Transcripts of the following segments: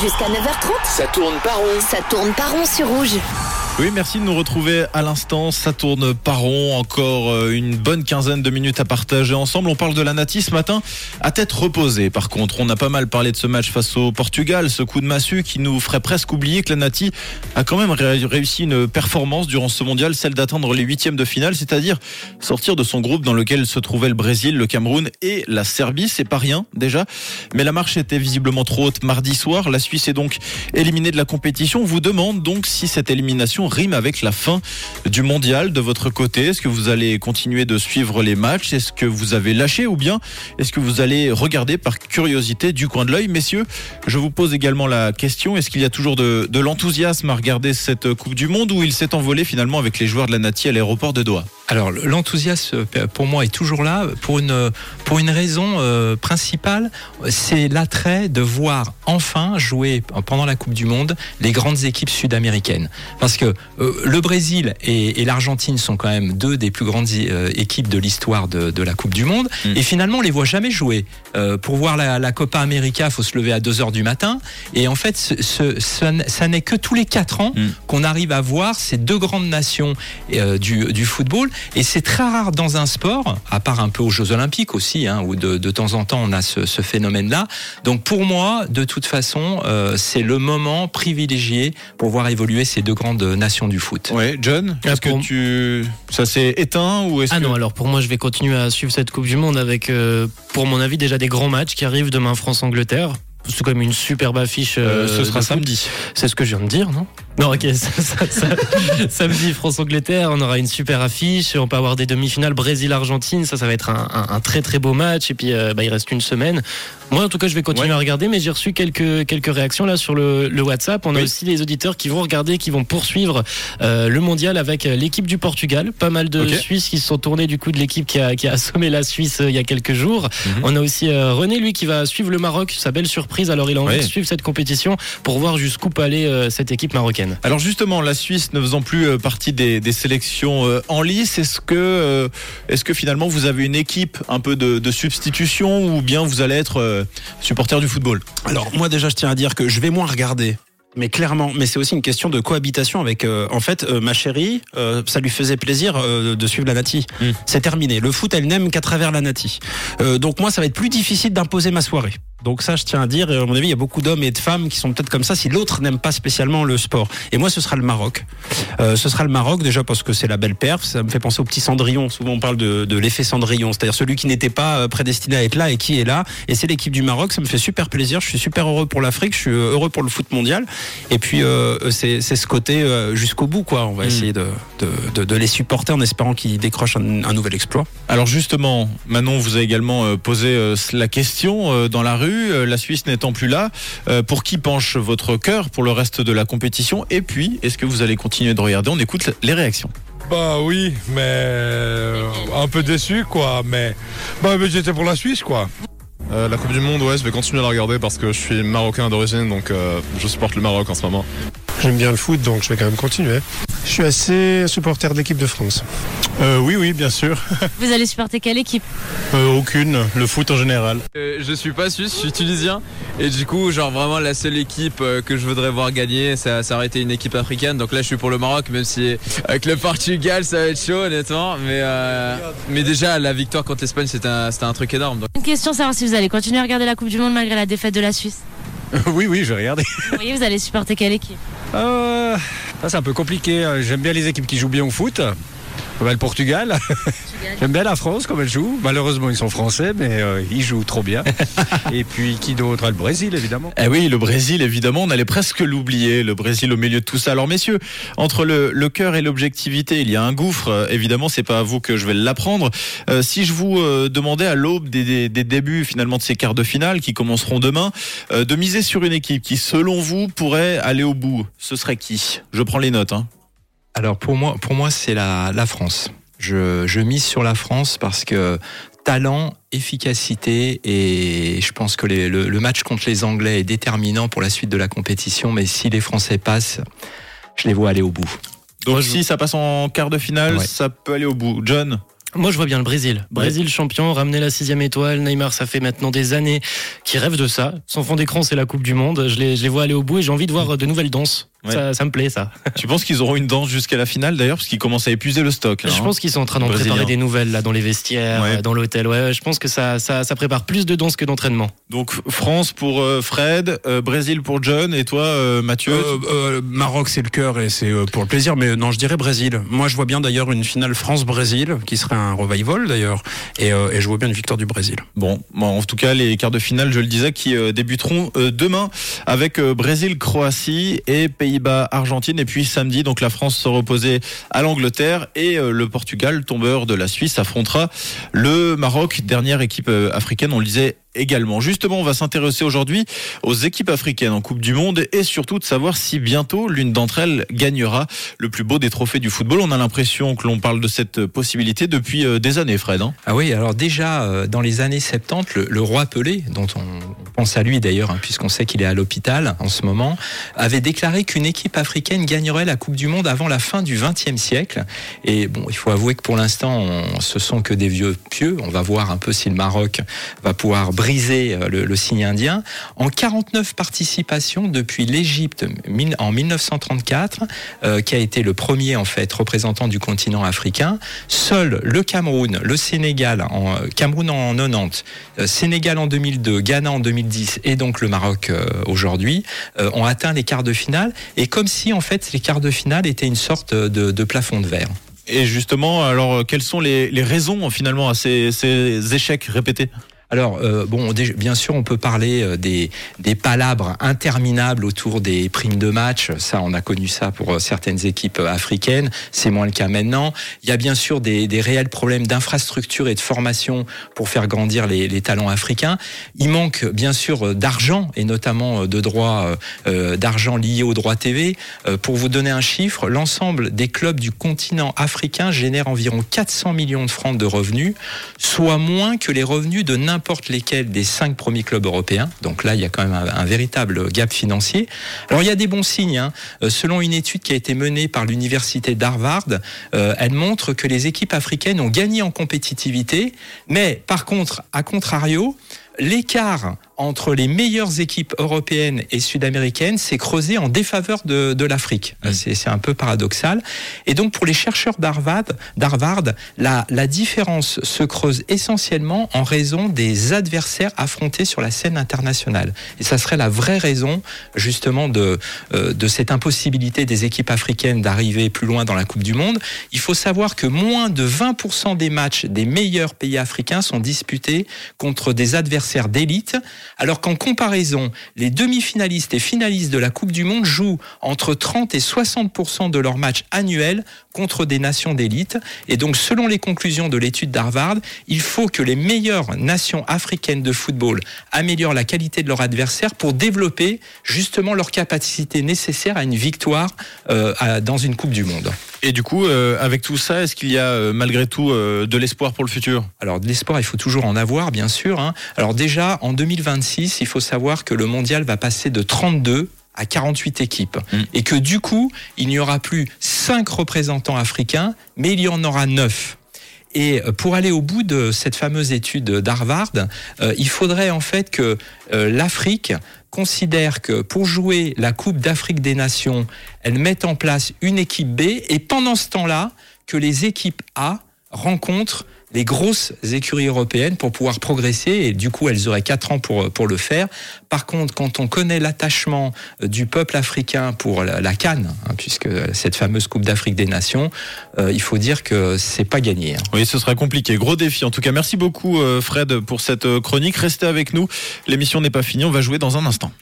Jusqu'à 9h30, Ça tourne pas rond. ça tourne pas rond sur rouge. Oui, merci de nous retrouver à l'instant. Ça tourne par rond. Encore euh, une bonne quinzaine de minutes à partager ensemble. On parle de la Nati ce matin à tête reposée. Par contre, on a pas mal parlé de ce match face au Portugal. Ce coup de massue qui nous ferait presque oublier que la Nati a quand même ré- réussi une performance durant ce mondial, celle d'atteindre les huitièmes de finale, c'est-à-dire sortir de son groupe dans lequel se trouvaient le Brésil, le Cameroun et la Serbie. C'est pas rien déjà. Mais la marche était visiblement trop haute mardi soir. La Suisse est donc éliminée de la compétition. On vous demande donc si cette élimination rime avec la fin du mondial de votre côté. Est-ce que vous allez continuer de suivre les matchs? Est-ce que vous avez lâché ou bien est-ce que vous allez regarder par curiosité du coin de l'œil? Messieurs, je vous pose également la question. Est-ce qu'il y a toujours de, l'enthousiasme à regarder cette Coupe du Monde ou il s'est envolé finalement avec les joueurs de la Nati à l'aéroport de Doha? Alors l'enthousiasme euh, pour moi est toujours là pour une pour une raison euh, principale, c'est l'attrait de voir enfin jouer pendant la Coupe du Monde les grandes équipes sud-américaines. Parce que euh, le Brésil et, et l'Argentine sont quand même deux des plus grandes euh, équipes de l'histoire de, de la Coupe du Monde. Mm. Et finalement, on les voit jamais jouer. Euh, pour voir la, la Copa América, faut se lever à 2 heures du matin. Et en fait, ce, ce- ça n'est que tous les 4 ans Mm. qu'on arrive à voir ces deux grandes nations du, du football. Et c'est très rare dans un sport, à part un peu aux Jeux Olympiques aussi, hein, où de, de temps en temps on a ce, ce phénomène-là. Donc pour moi, de toute façon, euh, c'est le moment privilégié pour voir évoluer ces deux grandes nations du foot. Ouais, John, Ah, est-ce que pour- tu ça s'est éteint ou est-ce Ah que non, alors pour moi, je vais continuer à suivre cette Coupe du Monde avec, euh, pour mon avis, déjà des grands matchs qui arrivent demain France-Angleterre. C'est quand même une superbe affiche. Euh, ce sera samedi. C'est ce que je viens de dire, non? Non, ok. ça- ça- ça- samedi, France-Angleterre, on aura une super affiche. On peut avoir des demi-finales Brésil-Argentine. Ça, ça va être un, un- un très très beau match. Et puis, euh, bah, il reste une semaine. Moi, en tout cas, je vais continuer Ouais. à regarder, mais j'ai reçu quelques, quelques réactions là sur le, le WhatsApp. On a aussi les auditeurs qui vont regarder, qui vont poursuivre euh, le mondial avec euh, l'équipe du Portugal. Pas mal de. Suisses qui se sont tournés du coup de l'équipe qui a, qui a assommé la Suisse euh, il y a quelques jours. Mhm. On a aussi René, lui, qui va suivre le Maroc. Sa belle surprise. Alors, il a envie de suivre cette compétition pour voir jusqu'où peut aller cette équipe marocaine. Alors justement, la Suisse ne faisant plus euh, partie des, des sélections euh, en lice, est-ce que, euh, est-ce que finalement vous avez une équipe un peu de, de substitution ou bien vous allez être supporter du football? Alors moi déjà je tiens à dire que je vais moins regarder. Mais clairement, mais c'est aussi une question de cohabitation avec. euh, en fait, euh, ma chérie, euh, ça lui faisait plaisir euh, de suivre la Nati. Mm. C'est terminé. Le foot, elle n'aime qu'à travers la Nati. Euh, donc moi, ça va être plus difficile d'imposer ma soirée. Donc ça, je tiens à dire. À mon avis, il y a beaucoup d'hommes et de femmes qui sont peut-être comme ça. Si l'autre n'aime pas spécialement le sport, et moi, ce sera le Maroc. Euh, ce sera le Maroc déjà parce que c'est la belle perf. Ça me fait penser au petit Cendrillon. Souvent, on parle de, de l'effet Cendrillon, c'est-à-dire celui qui n'était pas euh, prédestiné à être là et qui est là. Et c'est l'équipe du Maroc. Ça me fait super plaisir. Je suis super heureux pour l'Afrique. Je suis euh, heureux pour le foot mondial. Et puis euh, c'est ce côté jusqu'au bout, quoi. On va Mm. essayer de, de, de, de les supporter en espérant qu'ils décrochent un, un nouvel exploit. Alors justement, Manon vous a également posé la question dans la rue, euh, la Suisse n'étant plus là, euh, pour qui penche votre cœur pour le reste de la compétition? Et puis, est-ce que vous allez continuer de regarder? On écoute les réactions. Bah oui, mais euh, un peu déçu quoi, mais bah mais j'étais pour la Suisse quoi. Euh, la Coupe du Monde, ouais, je vais continuer à la regarder parce que je suis marocain d'origine, donc euh, je supporte le Maroc en ce moment. J'aime bien le foot, donc je vais quand même continuer. Je suis assez supporter de l'équipe de France. Euh, oui, oui, bien sûr. Vous allez supporter quelle équipe Euh, aucune, le foot en général. Euh, je suis pas suisse, je suis tunisien. Et du coup, genre vraiment la seule équipe euh, que je voudrais voir gagner, ça, ça aurait été une équipe africaine. Donc là, je suis pour le Maroc, même si avec le Portugal, ça va être chaud, honnêtement. Mais, euh, mais déjà, la victoire contre l'Espagne, c'était un, c'était un truc énorme. Donc, Une question, savoir si vous allez continuer à regarder la Coupe du Monde malgré la défaite de la Suisse. oui, oui, je vais regarder. Vous voyez, vous allez supporter quelle équipe Euh, c'est un peu compliqué. hein. J'aime bien les équipes qui jouent bien au foot. Comme le Portugal. J'aime bien la France comme elle joue. Malheureusement, ils sont français, mais euh, ils jouent trop bien. Et puis, qui d'autre? Ah, Le Brésil, évidemment. Eh oui, le Brésil, évidemment, on allait presque l'oublier, le Brésil au milieu de tout ça. Alors messieurs, entre le, le cœur et l'objectivité, il y a un gouffre. Euh, évidemment, c'est pas à vous que je vais l'apprendre. Euh, si je vous euh, demandais à l'aube des, des- des débuts finalement de ces quarts de finale qui commenceront demain, euh, de miser sur une équipe qui, selon vous, pourrait aller au bout, ce serait qui? Je prends les notes. Hein. Alors pour moi, pour moi c'est la, la France. Je, je mise sur la France parce que talent, efficacité et je pense que les- le, le match contre les Anglais est déterminant pour la suite de la compétition. Mais si les Français passent, je les vois aller au bout. Donc si ça passe en quart de finale, Ouais. ça peut aller au bout. John Moi, je vois bien le Brésil. Brésil champion, ramener la sixième étoile. Neymar, ça fait maintenant des années qu'il rêve de ça. Son fond d'écran, c'est la Coupe du Monde. Je les, je les vois aller au bout et j'ai envie de voir de nouvelles danses. Ouais. Ça, ça me plaît, ça. Tu penses qu'ils auront une danse jusqu'à la finale d'ailleurs parce qu'ils commencent à épuiser le stock. là, Je hein. pense qu'ils sont en train d'en Brésilien. préparer des nouvelles là dans les vestiaires, Ouais. dans l'hôtel. Ouais, je pense que ça, ça, ça prépare plus de danse que d'entraînement. Donc France pour euh, Fred, euh, Brésil pour John et toi euh, Mathieu. Euh, euh, Maroc, c'est le cœur et c'est euh, pour le plaisir. Mais non, je dirais Brésil. Moi, je vois bien d'ailleurs une finale France-Brésil qui serait un revival d'ailleurs. Et, euh, et je vois bien une victoire du Brésil. Bon, bon, en tout cas, les quarts de finale, je le disais, qui euh, débuteront euh, demain avec euh, Brésil-Croatie et Pays-Bas-Argentine. Et puis samedi, donc la France se reposait à l'Angleterre et euh, le Portugal, tombeur de la Suisse, affrontera le Maroc, dernière équipe euh, africaine, on le disait également. Justement, on va s'intéresser aujourd'hui aux équipes africaines en Coupe du Monde et surtout de savoir si bientôt l'une d'entre elles gagnera le plus beau des trophées du football. On a l'impression que l'on parle de cette possibilité depuis euh, des années, Fred. hein. Ah oui, alors déjà dans les années 70, le, le roi Pelé, dont on pense à lui d'ailleurs, hein, puisqu'on sait qu'il est à l'hôpital en ce moment, avait déclaré qu'une équipe africaine gagnerait la Coupe du Monde avant la fin du XXe siècle. Et bon, il faut avouer que pour l'instant, on- ce sont que des vieux pieux. On va voir un peu si le Maroc va pouvoir briser euh, le, signe indien. En 49 participations depuis l'Égypte en 1934, euh, qui a été le premier en fait représentant du continent africain, Seuls le Cameroun, le Sénégal, en, euh, Cameroun en 90, euh, Sénégal en 2002, Ghana en 2010 et donc le Maroc euh, aujourd'hui euh, ont atteint les quarts de finale. Et comme si en fait les quarts de finale étaient une sorte de, plafond de verre. Et justement, alors quelles sont les, raisons finalement à ces échecs répétés? Alors, euh, bon, bien sûr, on peut parler euh, des, des palabres interminables autour des primes de match. Ça, on a connu ça pour euh, certaines équipes euh, africaines. C'est moins le cas maintenant. Il y a bien sûr des, des réels problèmes d'infrastructure et de formation pour faire grandir les, les talents africains. Il manque bien sûr d'argent et notamment de droits euh, d'argent liés aux droits TV. Euh, pour vous donner un chiffre, l'ensemble des clubs du continent africain génèrent environ 400 millions de francs de revenus, soit moins que les revenus de n'importe lesquels des cinq premiers clubs européens. Donc là, il y a quand même un, véritable gap financier. Alors il y a des bons signes. hein. Euh, Selon une étude qui a été menée par l'université d'Harvard, euh, elle montre que les équipes africaines ont gagné en compétitivité, mais par contre, à contrario, l'écart entre les meilleures équipes européennes et sud-américaines s'est creusé en défaveur de, de l'Afrique. Euh, C'est un peu paradoxal. Et donc pour les chercheurs d'Harvard, d'Harvard, la, la différence se creuse essentiellement en raison des adversaires affrontés sur la scène internationale. Et ça serait la vraie raison justement de, euh, de cette impossibilité des équipes africaines d'arriver plus loin dans la Coupe du Monde. Il faut savoir que moins de 20% des matchs des meilleurs pays africains sont disputés contre des adversaires d'élite, alors qu'en comparaison, les demi-finalistes et finalistes de la Coupe du Monde jouent entre 30 et 60% de leurs matchs annuels contre des nations d'élite. Et donc, selon les conclusions de l'étude d'Harvard, il faut que les meilleures nations africaines de football améliorent la qualité de leurs adversaires pour développer justement leur capacité nécessaire à une victoire euh, à- dans une Coupe du Monde. Et du coup, euh, avec tout ça, est-ce qu'il y a euh, malgré tout de l'espoir pour le futur? Alors de l'espoir, il faut toujours en avoir, bien sûr. hein. Alors déjà, en 2026, il faut savoir que le mondial va passer de 32 à 48 équipes. Mm. Et que du coup, il n'y aura plus 5 représentants africains, mais il y en aura 9. Et euh, pour aller au bout de cette fameuse étude d'Harvard, euh, il faudrait en fait que euh, l'Afrique considère que pour jouer la Coupe d'Afrique des Nations, elle mette en place une équipe B et pendant ce temps-là, que les équipes A rencontrent les grosses écuries européennes pour pouvoir progresser et du coup elles auraient quatre ans pour, pour le faire. Par contre, quand on connaît l'attachement euh, du peuple africain pour la, la Cannes, hein, puisque cette fameuse Coupe d'Afrique des Nations, euh, il faut dire que c'est pas gagné. hein. Oui, ce sera compliqué. Gros défi. En tout cas, merci beaucoup euh, Fred pour cette chronique. Restez avec nous. L'émission n'est pas finie. On va jouer dans un instant.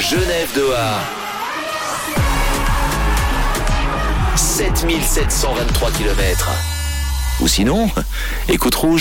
Genève Doha. 7723 km. Ou sinon, écoute rouge.